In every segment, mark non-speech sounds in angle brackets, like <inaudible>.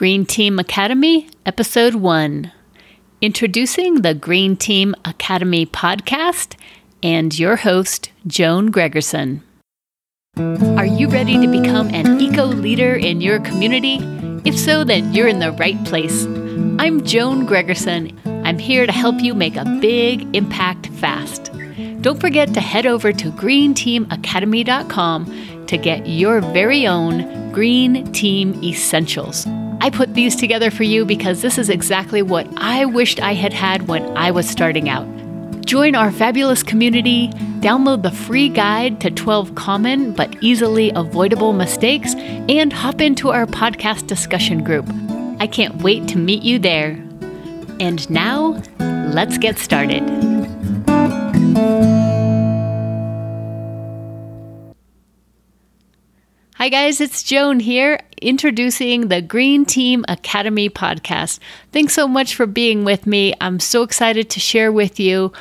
Green Team Academy, Episode 1. Introducing the Green Team Academy podcast and your host, Joan Gregerson. Are you ready to become an eco leader in your community? If so, then you're in the right place. I'm Joan Gregerson. I'm here to help you make a big impact fast. Don't forget to head over to greenteamacademy.com to get your very own Green Team Essentials. I put these together for you because this is exactly what I wished I had had when I was starting out. Join our fabulous community, download the free guide to 12 common but easily avoidable mistakes, and hop into our podcast discussion group. I can't wait to meet you there. And now, let's get started. Hi, guys, it's Joan here, introducing the Green Team Academy podcast. Thanks so much for being with me. I'm so excited to share with you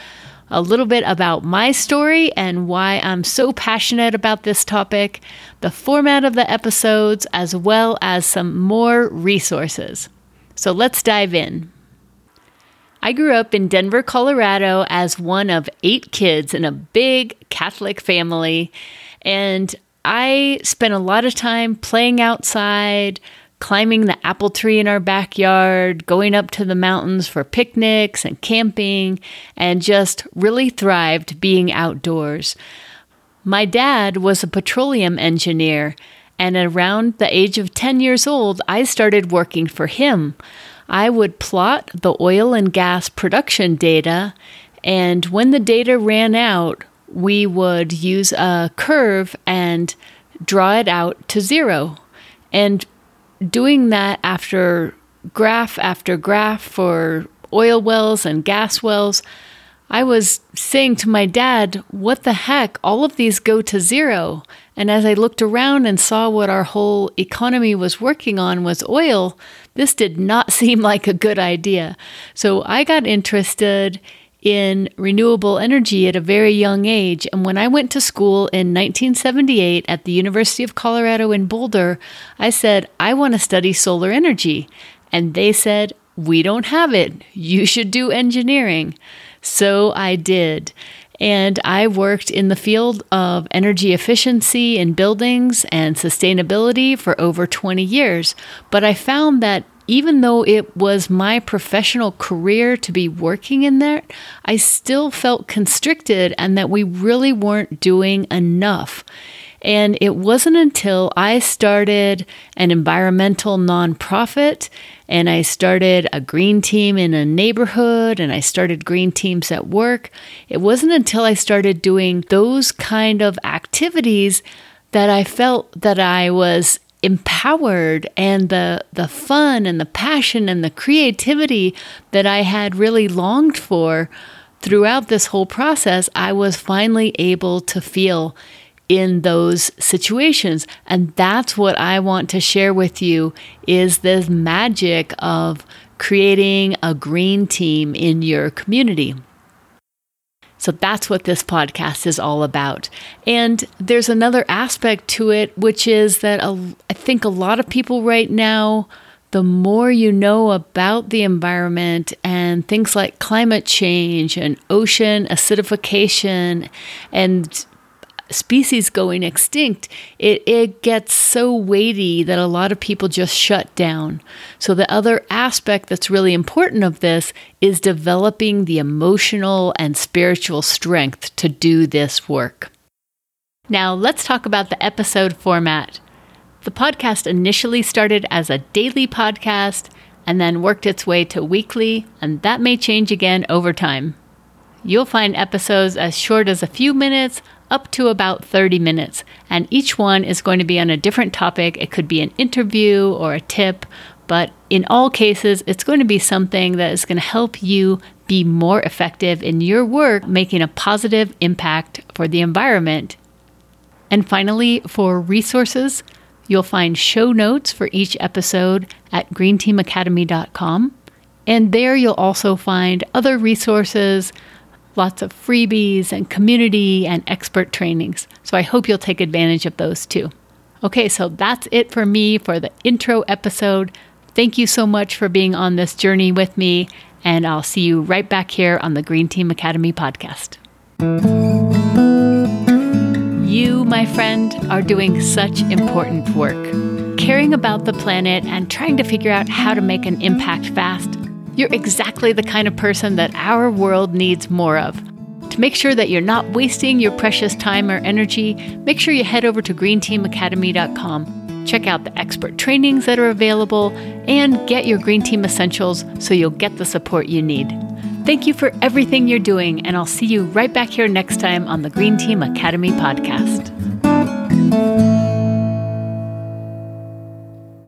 a little bit about my story and why I'm so passionate about this topic, the format of the episodes, as well as some more resources. So let's dive in. I grew up in Denver, Colorado as one of eight kids in a big Catholic family. And I spent a lot of time playing outside, climbing the apple tree in our backyard, going up to the mountains for picnics and camping, and just really thrived being outdoors. My dad was a petroleum engineer, and around the age of 10 years old, I started working for him. I would plot the oil and gas production data, and when the data ran out, we would use a curve and draw it out to zero. And doing that after graph after graph for oil wells and gas wells, I was saying to my dad, What the heck? All of these go to zero. And as I looked around and saw what our whole economy was working on was oil, this did not <laughs> seem like a good idea. So I got interested in renewable energy at a very young age. And when I went to school in 1978 at the University of Colorado in Boulder, I said, I want to study solar energy. And they said, We don't have it. You should do engineering. So I did. And I worked in the field of energy efficiency in buildings and sustainability for over 20 years. But I found that even though it was my professional career to be working in there, I still felt constricted and that we really weren't doing enough. And it wasn't until I started an environmental nonprofit and I started a green team in a neighborhood and I started green teams at work. It wasn't until I started doing those kind of activities that I felt that I was empowered and the the fun and the passion and the creativity that I had really longed for throughout this whole process I was finally able to feel in those situations and that's what I want to share with you is this magic of creating a green team in your community. So that's what this podcast is all about. And there's another aspect to it, which is that a, I think a lot of people right now, the more you know about the environment and things like climate change and ocean acidification and species going extinct, it, it gets so weighty that a lot of people just shut down. So, the other aspect that's really important of this is developing the emotional and spiritual strength to do this work. Now, let's talk about the episode format. The podcast initially started as a daily podcast and then worked its way to weekly, and that may change again over time. You'll find episodes as short as a few minutes up to about 30 minutes, and each one is going to be on a different topic. It could be an interview or a tip, but in all cases, it's going to be something that is going to help you be more effective in your work, making a positive impact for the environment. And finally, for resources, you'll find show notes for each episode at greenteamacademy.com. And there you'll also find other resources lots of freebies and community and expert trainings. So I hope you'll take advantage of those too. Okay, so that's it for me for the intro episode. Thank you so much for being on this journey with me, and I'll see you right back here on the Green Team Academy podcast. You, my friend, are doing such important work. Caring about the planet and trying to figure out how to make an impact fast, you're exactly the kind of person that our world needs more of. To make sure that you're not wasting your precious time or energy, make sure you head over to greenteamacademy.com. Check out the expert trainings that are available and get your Green Team essentials so you'll get the support you need. Thank you for everything you're doing, and I'll see you right back here next time on the Green Team Academy podcast.